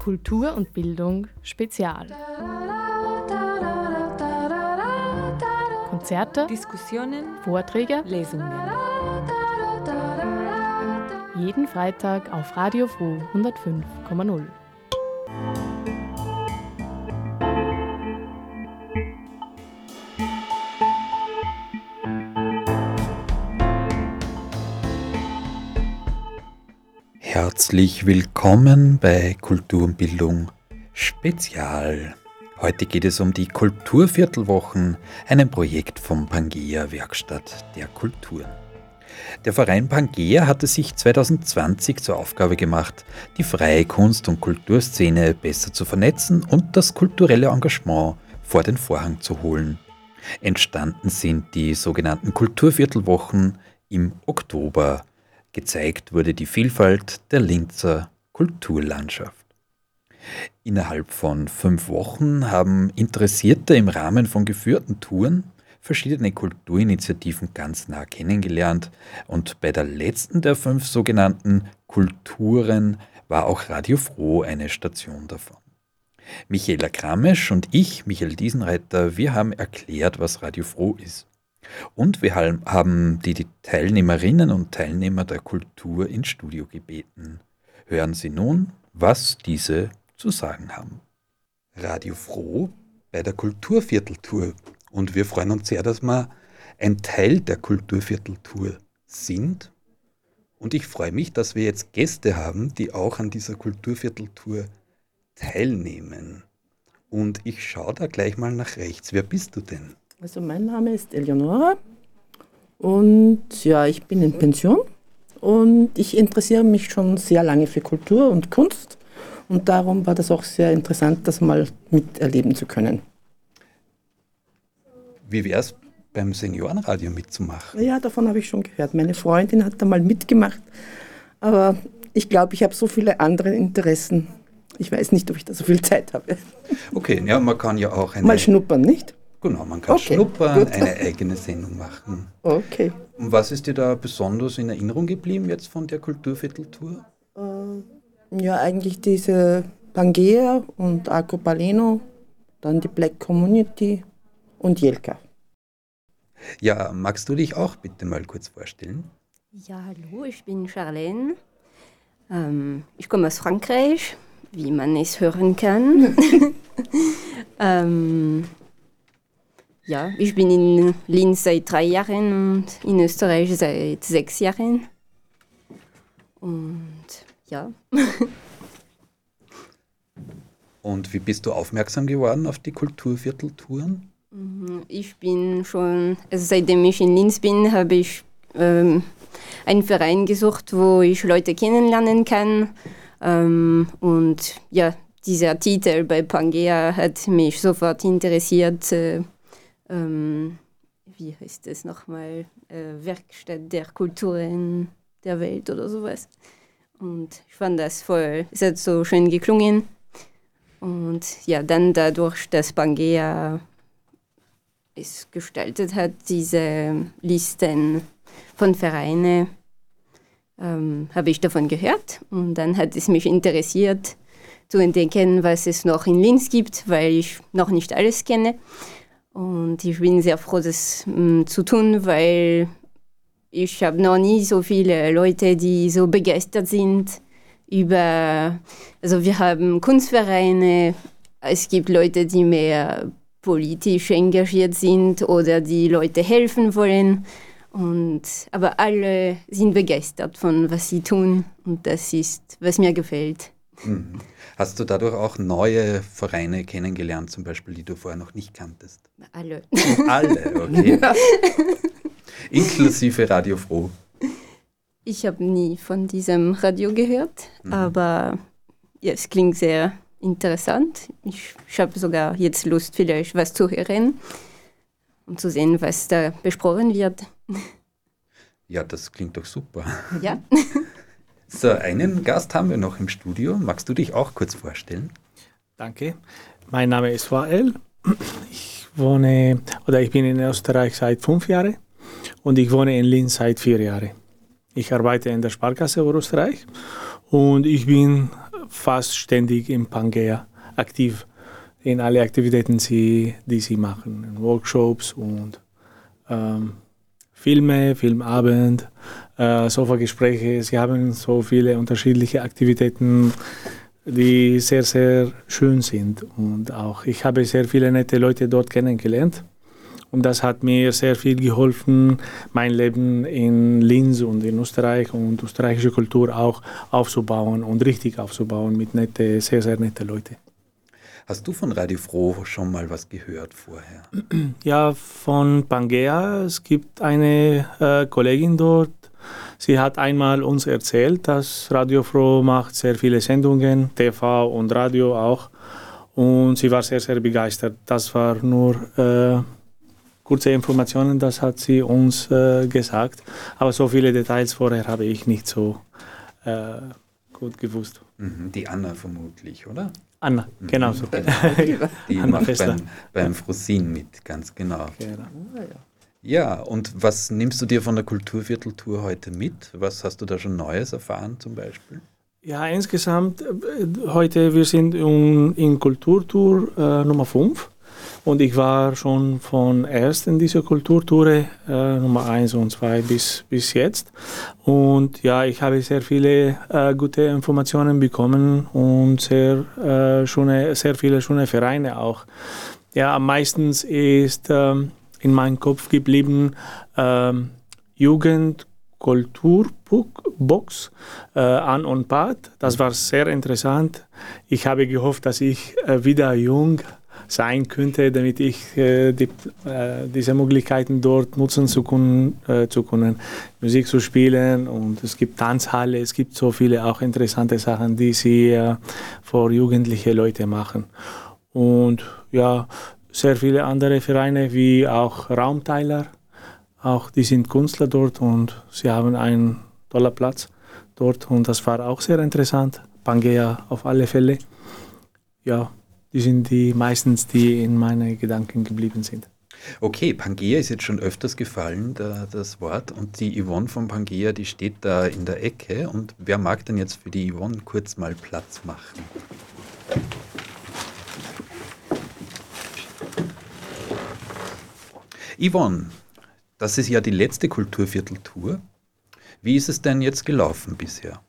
Kultur und Bildung Spezial. Konzerte, Diskussionen, Vorträge, Lesungen. jeden Freitag auf Radio Froh 105,0. Herzlich willkommen bei Kultur und Bildung Spezial. Heute geht es um die Kulturviertelwochen, einem Projekt vom Pangea Werkstatt der Kulturen. Der Verein Pangea hatte sich 2020 zur Aufgabe gemacht, die freie Kunst- und Kulturszene besser zu vernetzen und das kulturelle Engagement vor den Vorhang zu holen. Entstanden sind die sogenannten Kulturviertelwochen im Oktober. Gezeigt wurde die Vielfalt der Linzer Kulturlandschaft. Innerhalb von fünf Wochen haben Interessierte im Rahmen von geführten Touren verschiedene Kulturinitiativen ganz nah kennengelernt und bei der letzten der fünf sogenannten Kulturen war auch Radio Froh eine Station davon. Michaela Kramesch und ich, Michael Diesenreiter, wir haben erklärt, was Radio Froh ist. Und wir haben die Teilnehmerinnen und Teilnehmer der Kultur ins Studio gebeten. Hören Sie nun, was diese zu sagen haben. Radio Froh bei der Kulturvierteltour. Und wir freuen uns sehr, dass wir ein Teil der Kulturvierteltour sind. Und ich freue mich, dass wir jetzt Gäste haben, die auch an dieser Kulturvierteltour teilnehmen. Und ich schaue da gleich mal nach rechts. Wer bist du denn? Also mein Name ist Eleonora und ja, ich bin in Pension und ich interessiere mich schon sehr lange für Kultur und Kunst und darum war das auch sehr interessant, das mal miterleben zu können. Wie wäre es beim Seniorenradio mitzumachen? Ja, davon habe ich schon gehört. Meine Freundin hat da mal mitgemacht, aber ich glaube, ich habe so viele andere Interessen. Ich weiß nicht, ob ich da so viel Zeit habe. Okay, ja, man kann ja auch eine, Mal schnuppern, nicht? Genau, man kann Okay, schnuppern, gut. eine eigene Sendung machen. Okay. Und was ist dir da besonders in Erinnerung geblieben jetzt von der Kulturvierteltour? Ja, eigentlich diese Pangea und Arco Paleno, dann die Black Community und Jelka. Ja, magst du dich auch bitte mal kurz vorstellen? Ja, hallo, ich bin Charlene. Ähm, ich komme aus Frankreich, wie man es hören kann. ähm, ja, ich bin in Linz seit drei Jahren und in Österreich seit sechs Jahren. Und ja, Und wie bist du aufmerksam geworden auf die Kulturvierteltouren? ich bin schon, also seitdem ich in Linz bin, habe ich ähm, einen Verein gesucht, wo ich Leute kennenlernen kann. Ähm, und ja, dieser Titel bei Pangea hat mich sofort interessiert. Äh, ähm, wie heißt es nochmal? Äh, Werkstatt der Kulturen der Welt oder sowas. Und ich fand das voll, es hat so schön geklungen. Und ja, dann dadurch, dass Pangea es gestaltet hat, diese Listen von Vereinen, ähm, habe ich davon gehört. Und dann hat es mich interessiert zu entdecken, was es noch in Linz gibt, weil ich noch nicht alles kenne. Und ich bin sehr froh, das mm, zu tun, weil ich habe noch nie so viele Leute, die so begeistert sind über, also wir haben Kunstvereine, es gibt Leute, die mehr politisch engagiert sind oder die Leute helfen wollen. Und, aber alle sind begeistert von was sie tun und das ist, was mir gefällt. Mhm. Hast du dadurch auch neue Vereine kennengelernt, zum Beispiel, die du vorher noch nicht kanntest? Alle. Alle, okay. Inklusive Radio Froh. Ich habe nie von diesem Radio gehört, aber ja, es klingt sehr interessant. Ich, ich habe sogar jetzt Lust, vielleicht was zu hören und zu sehen, was da besprochen wird. Ja, das klingt doch super. Ja. So, einen Gast haben wir noch im Studio. Magst du dich auch kurz vorstellen? Danke. Mein Name ist Wael. Ich wohne oder ich bin in Österreich seit fünf Jahren und ich wohne in Linz seit vier Jahren. Ich arbeite in der Sparkasse Oberösterreich und ich bin fast ständig im Pangea aktiv in alle Aktivitäten, die, sie machen, Workshops und ähm, Filme, Filmabend, Sofagespräche. Sie haben so viele unterschiedliche Aktivitäten, die sehr, sehr schön sind. Und auch ich habe sehr viele nette Leute dort kennengelernt. Und das hat mir sehr viel geholfen, mein Leben in Linz und in Österreich und österreichische Kultur auch aufzubauen und richtig aufzubauen mit nette, sehr, sehr nette Leuten. Hast du von Radio Froh schon mal was gehört vorher? Ja, von Pangea. Es gibt eine äh, Kollegin dort. Sie hat einmal uns erzählt, dass Radio Froh macht sehr viele Sendungen, TV und Radio auch. Und sie war sehr, sehr begeistert. Das war nur äh, kurze Informationen, das hat sie uns äh, gesagt. Aber so viele Details vorher habe ich nicht so äh, gut gewusst. Mhm, die Anna vermutlich, oder? Anna, mhm. genau so. Die Anna macht beim, beim Frosin mit, ganz genau. genau. Ja, und was nimmst du dir von der Kulturvierteltour heute mit? Was hast du da schon Neues erfahren zum Beispiel? Ja, insgesamt, äh, heute, wir sind in, in Kulturtour äh, Nummer 5 und ich war schon von erst in dieser Kulturtour äh, Nummer 1 und 2 bis, bis jetzt. Und ja, ich habe sehr viele äh, gute Informationen bekommen und sehr, äh, schöne, sehr viele schöne Vereine auch. Ja, am meisten ist ähm, in meinem Kopf geblieben ähm, Jugend, Kulturbox äh, an und Bad. Das war sehr interessant. Ich habe gehofft, dass ich äh, wieder jung sein könnte, damit ich äh, die, äh, diese Möglichkeiten dort nutzen zu können, äh, zu können, Musik zu spielen. Und es gibt Tanzhalle, es gibt so viele auch interessante Sachen, die sie äh, für jugendliche Leute machen. Und ja, sehr viele andere Vereine wie auch Raumteiler, auch die sind Künstler dort und sie haben einen toller Platz dort und das war auch sehr interessant. Pangea auf alle Fälle. Ja, die sind die meistens, die in meinen Gedanken geblieben sind. Okay, Pangea ist jetzt schon öfters gefallen, da, das Wort. Und die Yvonne von Pangea, die steht da in der Ecke. Und wer mag denn jetzt für die Yvonne kurz mal Platz machen? Yvonne, das ist ja die letzte Kulturvierteltour. Wie ist es denn jetzt gelaufen bisher?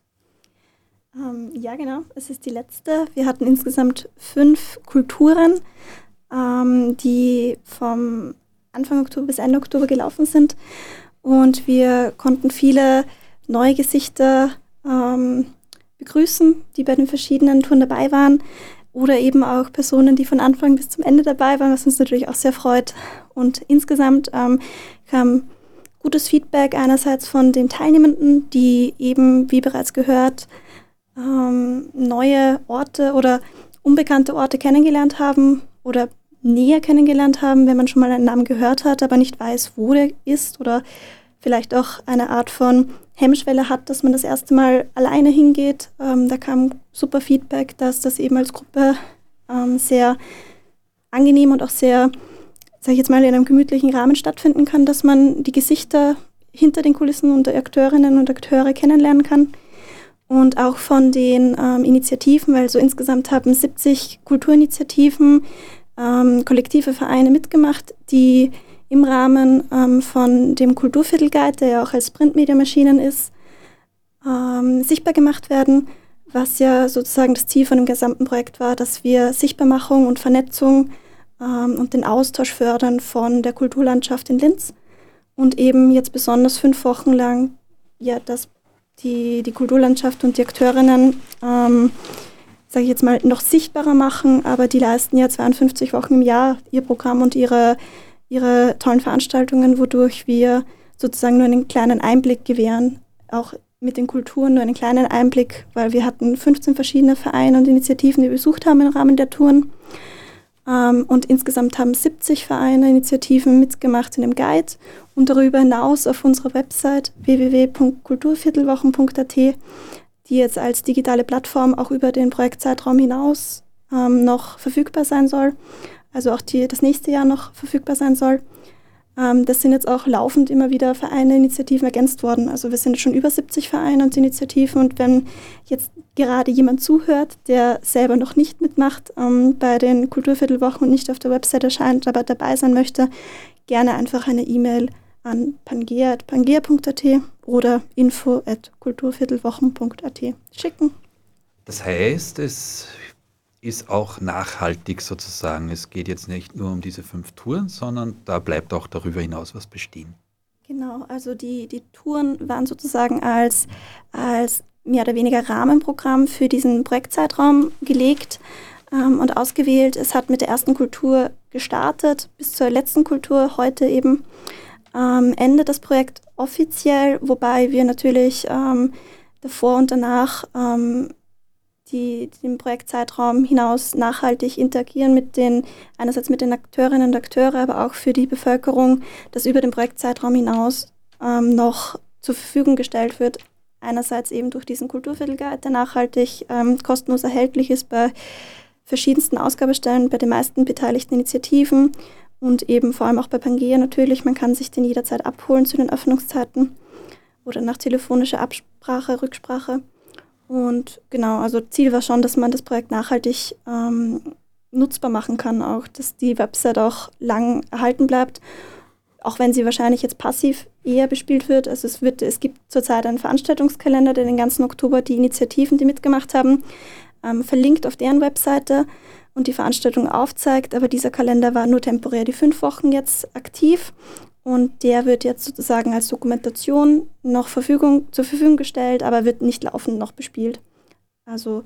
Ähm, ja, genau. Es ist die letzte. Wir hatten insgesamt fünf Kulturen, ähm, die vom Anfang Oktober bis Ende Oktober gelaufen sind. Und wir konnten viele neue Gesichter ähm, begrüßen, die bei den verschiedenen Touren dabei waren. Oder eben auch Personen, die von Anfang bis zum Ende dabei waren, was uns natürlich auch sehr freut. Und insgesamt ähm, kam gutes Feedback einerseits von den Teilnehmenden, die eben, wie bereits gehört, ähm, neue Orte oder unbekannte Orte kennengelernt haben oder näher kennengelernt haben, wenn man schon mal einen Namen gehört hat, aber nicht weiß, wo der ist oder vielleicht auch eine Art von Hemmschwelle hat, dass man das erste Mal alleine hingeht. Ähm, da kam super Feedback, dass das eben als Gruppe ähm, sehr angenehm und auch sehr, sage ich jetzt mal, in einem gemütlichen Rahmen stattfinden kann, dass man die Gesichter hinter den Kulissen und der Akteurinnen und Akteure kennenlernen kann und auch von den ähm, Initiativen, weil so insgesamt haben 70 Kulturinitiativen, ähm, kollektive Vereine mitgemacht, die im Rahmen ähm, von dem Kulturviertelguide, der ja auch als Printmediamaschinen ist, ähm, sichtbar gemacht werden, was ja sozusagen das Ziel von dem gesamten Projekt war, dass wir Sichtbarmachung und Vernetzung ähm, und den Austausch fördern von der Kulturlandschaft in Linz und eben jetzt besonders fünf Wochen lang ja das die, die Kulturlandschaft und die Akteurinnen, ähm, sage ich jetzt mal, noch sichtbarer machen, aber die leisten ja 52 Wochen im Jahr ihr Programm und ihre, ihre tollen Veranstaltungen, wodurch wir sozusagen nur einen kleinen Einblick gewähren, auch mit den Kulturen nur einen kleinen Einblick, weil wir hatten 15 verschiedene Vereine und Initiativen, die wir besucht haben im Rahmen der Touren. Ähm, und insgesamt haben 70 Vereine, Initiativen mitgemacht in dem Guide und darüber hinaus auf unserer Website www.kulturviertelwochen.at, die jetzt als digitale Plattform auch über den Projektzeitraum hinaus ähm, noch verfügbar sein soll, also auch die, das nächste Jahr noch verfügbar sein soll, Ähm, das sind jetzt auch laufend immer wieder Vereine, Initiativen ergänzt worden. Also wir sind schon über 70 Vereine und Initiativen und wenn jetzt gerade jemand zuhört, der selber noch nicht mitmacht ähm, bei den Kulturviertelwochen und nicht auf der Website erscheint, aber dabei sein möchte, gerne einfach eine E-Mail an pangea.pangea.at oder info.kulturviertelwochen.at schicken. Das heißt, es ist auch nachhaltig sozusagen. Es geht jetzt nicht nur um diese fünf Touren, sondern da bleibt auch darüber hinaus was bestehen. Genau, also die, die Touren waren sozusagen als, als mehr oder weniger Rahmenprogramm für diesen Projektzeitraum gelegt ähm, und ausgewählt. Es hat mit der ersten Kultur gestartet bis zur letzten Kultur heute eben. Ähm, endet das Projekt offiziell, wobei wir natürlich ähm, davor und danach ähm, die, den Projektzeitraum hinaus nachhaltig interagieren mit den, einerseits mit den Akteurinnen und Akteuren, aber auch für die Bevölkerung, dass über den Projektzeitraum hinaus ähm, noch zur Verfügung gestellt wird. Einerseits eben durch diesen Kulturviertelguide, der nachhaltig ähm, kostenlos erhältlich ist bei verschiedensten Ausgabestellen, bei den meisten beteiligten Initiativen und eben vor allem auch bei Pangea natürlich. Man kann sich den jederzeit abholen zu den Öffnungszeiten oder nach telefonischer Absprache, Rücksprache. Und genau, also Ziel war schon, dass man das Projekt nachhaltig ähm, nutzbar machen kann, auch dass die Website auch lang erhalten bleibt, auch wenn sie wahrscheinlich jetzt passiv eher bespielt wird. Also es wird, es gibt zurzeit einen Veranstaltungskalender, der den ganzen Oktober die Initiativen, die mitgemacht haben, ähm, verlinkt auf deren Webseite und die Veranstaltung aufzeigt. Aber dieser Kalender war nur temporär die fünf Wochen jetzt aktiv und der wird jetzt sozusagen als Dokumentation noch Verfügung, zur Verfügung gestellt, aber wird nicht laufend noch bespielt. Also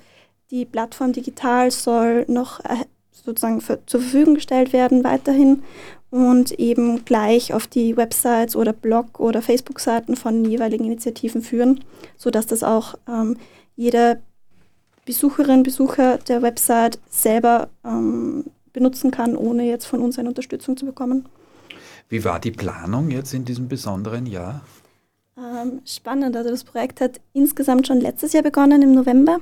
die Plattform digital soll noch äh, sozusagen für, zur Verfügung gestellt werden weiterhin und eben gleich auf die Websites oder Blog- oder Facebook-Seiten von jeweiligen Initiativen führen, sodass das auch ähm, jeder Besucherin, Besucher der Website selber ähm, benutzen kann, ohne jetzt von uns eine Unterstützung zu bekommen. Wie war die Planung jetzt in diesem besonderen Jahr? Ähm, spannend. Also das Projekt hat insgesamt schon letztes Jahr begonnen, im November.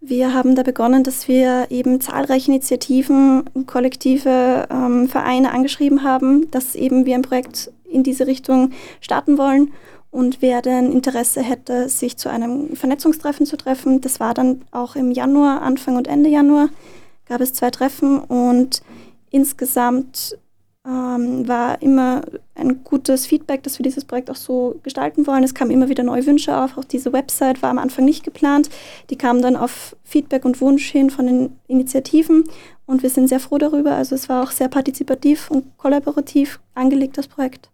Wir haben da begonnen, dass wir eben zahlreiche Initiativen, kollektive ähm, Vereine angeschrieben haben, dass eben wir ein Projekt in diese Richtung starten wollen. Und wer denn Interesse hätte, sich zu einem Vernetzungstreffen zu treffen, das war dann auch im Januar, Anfang und Ende Januar, gab es zwei Treffen und insgesamt ähm, war immer ein gutes Feedback, dass wir dieses Projekt auch so gestalten wollen. Es kamen immer wieder neue Wünsche auf. Auch diese Website war am Anfang nicht geplant. Die kam dann auf Feedback und Wunsch hin von den Initiativen und wir sind sehr froh darüber. Also es war auch sehr partizipativ und kollaborativ angelegt, das Projekt.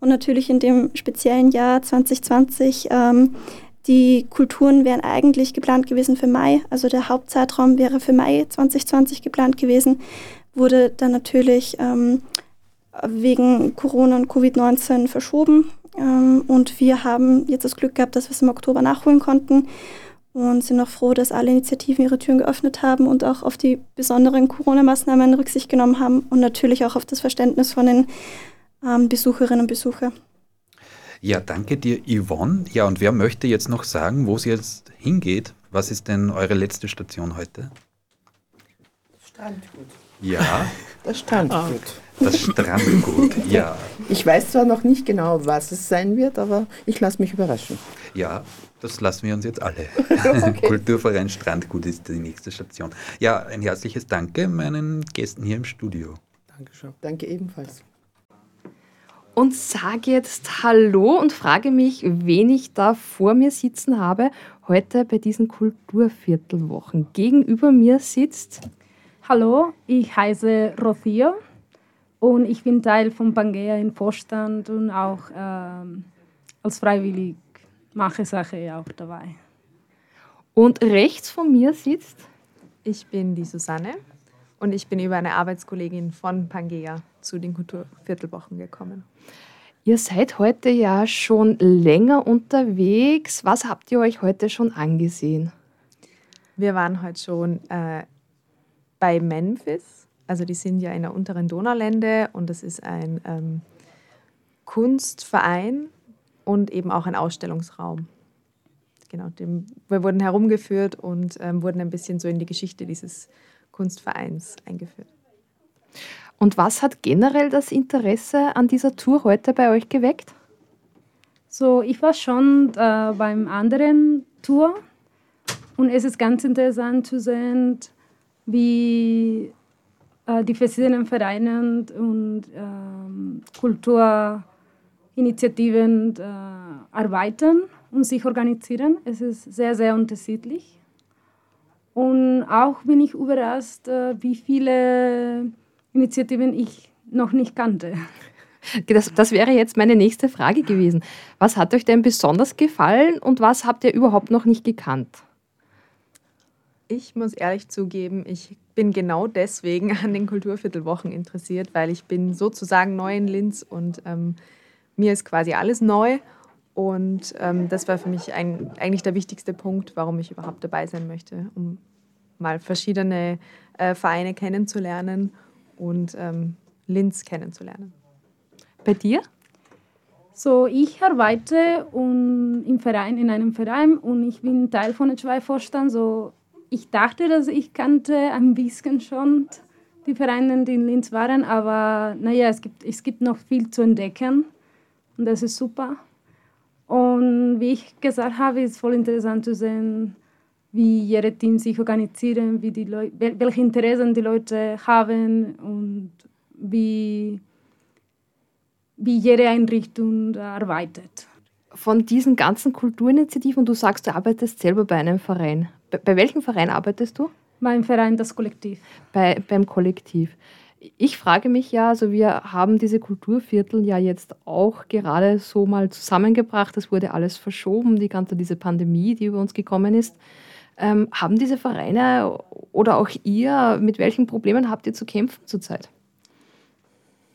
Und natürlich in dem speziellen Jahr 2020 ähm, die Kulturen wären eigentlich geplant gewesen für Mai, also der Hauptzeitraum wäre für Mai 2020 geplant gewesen wurde dann natürlich ähm, wegen Corona und Covid-19 verschoben. Ähm, und wir haben jetzt das Glück gehabt, dass wir es im Oktober nachholen konnten und sind auch froh, dass alle Initiativen ihre Türen geöffnet haben und auch auf die besonderen Corona-Maßnahmen Rücksicht genommen haben und natürlich auch auf das Verständnis von den ähm, Besucherinnen und Besuchern. Ja, danke dir, Yvonne. Ja, und wer möchte jetzt noch sagen, wo es jetzt hingeht? Was ist denn eure letzte Station heute? Strandgut. Ja. Das Strandgut. Das Strandgut, ja. Ich weiß zwar noch nicht genau, was es sein wird, aber ich lasse mich überraschen. Ja, das lassen wir uns jetzt alle. Okay. Kulturverein Strandgut ist die nächste Station. Ja, ein herzliches Danke meinen Gästen hier im Studio. Dankeschön. Danke ebenfalls. Und sage jetzt Hallo und frage mich, wen ich da vor mir sitzen habe, heute bei diesen Kulturviertelwochen. Gegenüber mir sitzt Hallo, ich heiße Rocío und ich bin Teil von Pangea im Vorstand und auch ähm, als freiwillig mache Sache auch dabei. Und rechts von mir sitzt? Ich bin die Susanne und ich bin über eine Arbeitskollegin von Pangea zu den Kulturviertelwochen gekommen. Ihr seid heute ja schon länger unterwegs. Was habt ihr euch heute schon angesehen? Wir waren heute schon äh, bei Memphis. Also die sind ja in der unteren Donaulände und das ist ein ähm, Kunstverein und eben auch ein Ausstellungsraum. Genau, dem, wir wurden herumgeführt und ähm, wurden ein bisschen so in die Geschichte dieses Kunstvereins eingeführt. Und was hat generell das Interesse an dieser Tour heute bei euch geweckt? So, ich war schon äh, beim anderen Tour und es ist ganz interessant zu sehen, wie äh, die verschiedenen Vereine und, ähm, Kulturinitiativen äh, arbeiten und sich organisieren. Es ist sehr, sehr unterschiedlich. Und auch bin ich überrascht, äh, wie viele Initiativen ich noch nicht kannte. Das, das, wäre jetzt meine nächste Frage gewesen. Was hat euch denn besonders gefallen und was habt ihr überhaupt noch nicht gekannt? Ich muss ehrlich zugeben, ich bin genau deswegen an den Kulturviertelwochen interessiert, weil ich bin sozusagen neu in Linz und ähm, mir ist quasi alles neu. Und ähm, das war für mich ein, eigentlich der wichtigste Punkt, warum ich überhaupt dabei sein möchte, um mal verschiedene äh, Vereine kennenzulernen und ähm, Linz kennenzulernen. Bei dir? So, ich arbeite und im Verein, in einem Verein und ich bin Teil von der Schweivorstand. So, ich dachte, dass ich kannte ein bisschen schon die Vereine, die in Linz waren, aber naja, es gibt, es gibt noch viel zu entdecken und das ist super. Und wie ich gesagt habe, ist es voll interessant zu sehen, wie ihre Teams sich organisieren, wie die welche Interessen die Leute haben und wie, wie jede Einrichtung arbeitet. Von diesen ganzen Kulturinitiativen, du sagst, du arbeitest selber bei einem Verein. Bei, bei welchem Verein arbeitest du? Beim Verein Das Kollektiv. Bei, beim Kollektiv. Ich frage mich ja, also wir haben diese Kulturviertel ja jetzt auch gerade so mal zusammengebracht. Es wurde alles verschoben, die ganze diese Pandemie, die über uns gekommen ist. Ähm, haben diese Vereine oder auch ihr, mit welchen Problemen habt ihr zu kämpfen zurzeit?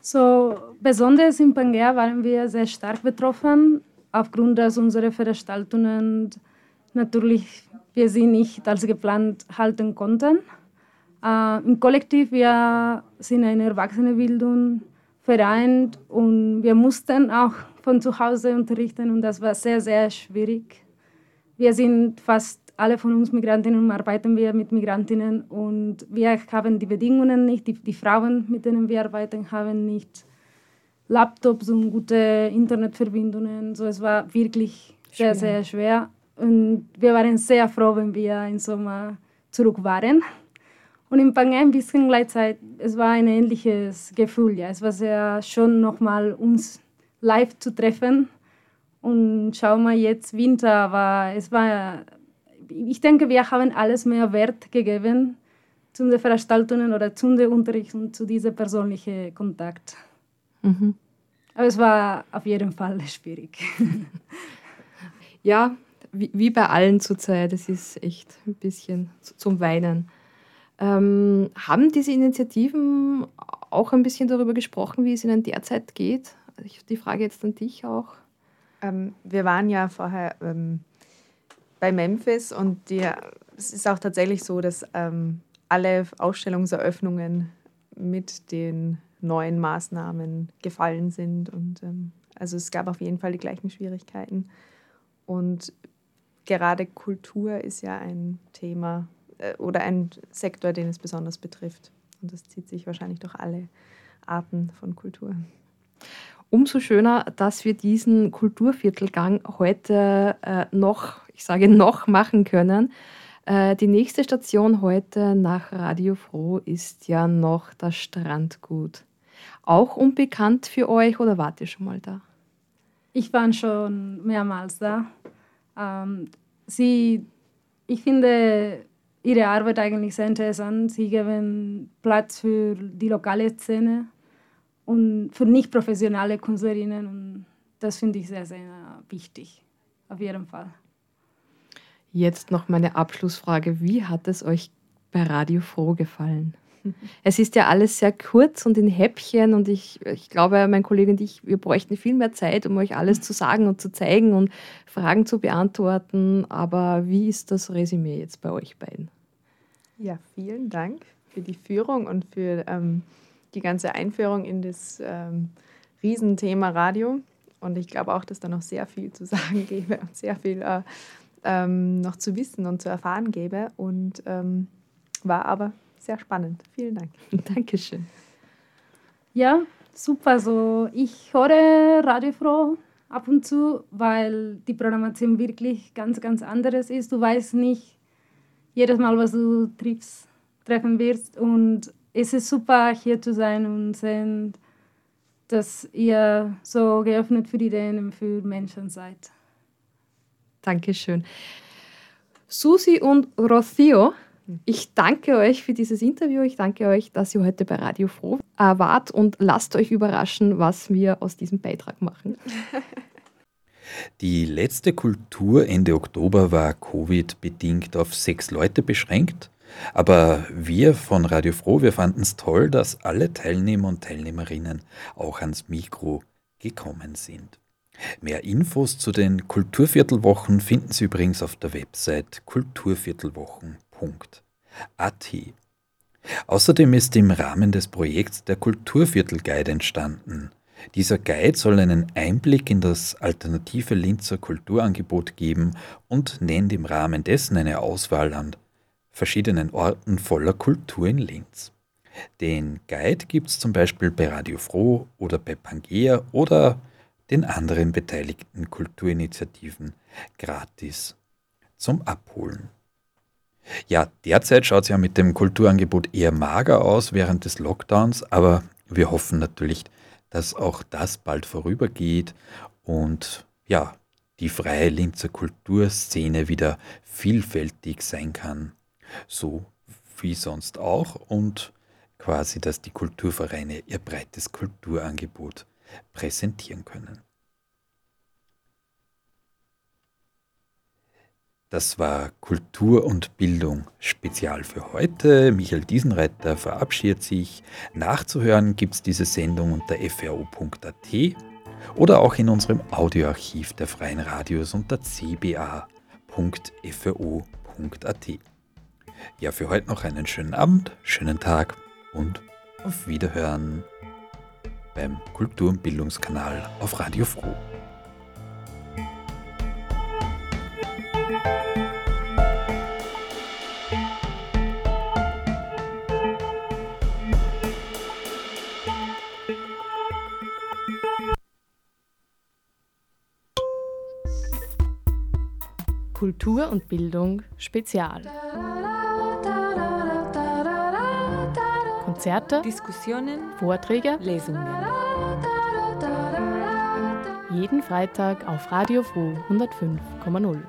So, besonders in Pangea waren wir sehr stark betroffen, aufgrund, dass unsere Veranstaltungen natürlich wir sie nicht als geplant halten konnten. Äh, Im Kollektiv, wir sind eine Erwachsenenbildung vereint und wir mussten auch von zu Hause unterrichten und das war sehr, sehr schwierig. Wir sind fast alle von uns Migrantinnen und arbeiten wir mit Migrantinnen und wir haben die Bedingungen nicht, die, die Frauen, mit denen wir arbeiten, haben nicht Laptops und gute Internetverbindungen. So, es war wirklich sehr, sehr schwer. Und wir waren sehr froh, wenn wir im Sommer zurück waren. Und in Pange ein bisschen gleichzeitig, es war ein ähnliches Gefühl. Ja. Es war sehr schön, nochmal uns live zu treffen. Und schau mal, jetzt Winter, aber es war, ich denke, wir haben alles mehr Wert gegeben zu den Veranstaltungen oder zum Unterricht und zu diesem persönlichen Kontakt. Mhm. Aber es war auf jeden Fall schwierig. ja, wie, wie bei allen zurzeit, es ist echt ein bisschen zum Weinen. Ähm, haben diese Initiativen auch ein bisschen darüber gesprochen, wie es ihnen derzeit geht? Ich, die Frage jetzt an dich auch. Ähm, wir waren ja vorher ähm, bei Memphis und die, es ist auch tatsächlich so, dass ähm, alle Ausstellungseröffnungen mit den neuen Maßnahmen gefallen sind. Und ähm, also es gab auf jeden Fall die gleichen Schwierigkeiten. Und gerade Kultur ist ja ein Thema äh, oder ein Sektor, den es besonders betrifft. Und das zieht sich wahrscheinlich durch alle Arten von Kultur. Umso schöner, dass wir diesen Kulturviertelgang heute äh, noch, ich sage noch, machen können. Äh, die nächste Station heute nach Radio Froh ist ja noch das Strandgut. Auch unbekannt für euch oder wart ihr schon mal da? Ich war schon mehrmals da. Ähm, sie, ich finde ihre Arbeit eigentlich sehr interessant. Sie geben Platz für die lokale Szene und für nicht professionelle Künstlerinnen. Und das finde ich sehr, sehr wichtig. Auf jeden Fall. Jetzt noch meine Abschlussfrage. Wie hat es euch bei Radio Froh gefallen? Es ist ja alles sehr kurz und in Häppchen und ich, ich glaube, mein Kollege und ich, wir bräuchten viel mehr Zeit, um euch alles zu sagen und zu zeigen und Fragen zu beantworten. Aber wie ist das Resümee jetzt bei euch beiden? Ja, vielen Dank für die Führung und für ähm, die ganze Einführung in das ähm, Riesenthema Radio. Und ich glaube auch, dass da noch sehr viel zu sagen gäbe und sehr viel äh, ähm, noch zu wissen und zu erfahren gäbe. Und ähm, war aber sehr spannend. Vielen Dank. Dankeschön. Ja, super. So, ich höre Radio Froh ab und zu, weil die Programmation wirklich ganz, ganz anderes ist. Du weißt nicht jedes Mal, was du triffst, treffen wirst. Und es ist super, hier zu sein und sehen, dass ihr so geöffnet für Ideen und für Menschen seid. Dankeschön. Susi und Rocio, ich danke euch für dieses Interview. Ich danke euch, dass ihr heute bei Radio Froh wart und lasst euch überraschen, was wir aus diesem Beitrag machen. Die letzte Kultur Ende Oktober war Covid-bedingt auf sechs Leute beschränkt. Aber wir von Radio Froh, wir fanden es toll, dass alle Teilnehmer und Teilnehmerinnen auch ans Mikro gekommen sind. Mehr Infos zu den Kulturviertelwochen finden Sie übrigens auf der Website kulturviertelwochen.at. Außerdem ist im Rahmen des Projekts der Kulturviertelguide entstanden. Dieser Guide soll einen Einblick in das alternative Linzer Kulturangebot geben und nennt im Rahmen dessen eine Auswahl an verschiedenen Orten voller Kultur in Linz. Den Guide gibt es zum Beispiel bei Radio Froh oder bei Pangea oder den anderen beteiligten Kulturinitiativen gratis zum Abholen. Ja, derzeit schaut es ja mit dem Kulturangebot eher mager aus während des Lockdowns, aber wir hoffen natürlich, dass auch das bald vorübergeht und ja, die freie Linzer Kulturszene wieder vielfältig sein kann, so wie sonst auch und quasi, dass die Kulturvereine ihr breites Kulturangebot präsentieren können. Das war Kultur und Bildung Spezial für heute. Michael Diesenreiter verabschiedet sich. Nachzuhören gibt es diese Sendung unter fro.at oder auch in unserem Audioarchiv der Freien Radios unter cba.fro.at. Ja, für heute noch einen schönen Abend, schönen Tag und auf Wiederhören beim Kultur- und Bildungskanal auf Radio Froh. Kultur und Bildung Spezial. Konzerte, Diskussionen, Vorträge, Lesungen. Jeden Freitag auf Radio Froh 105,0.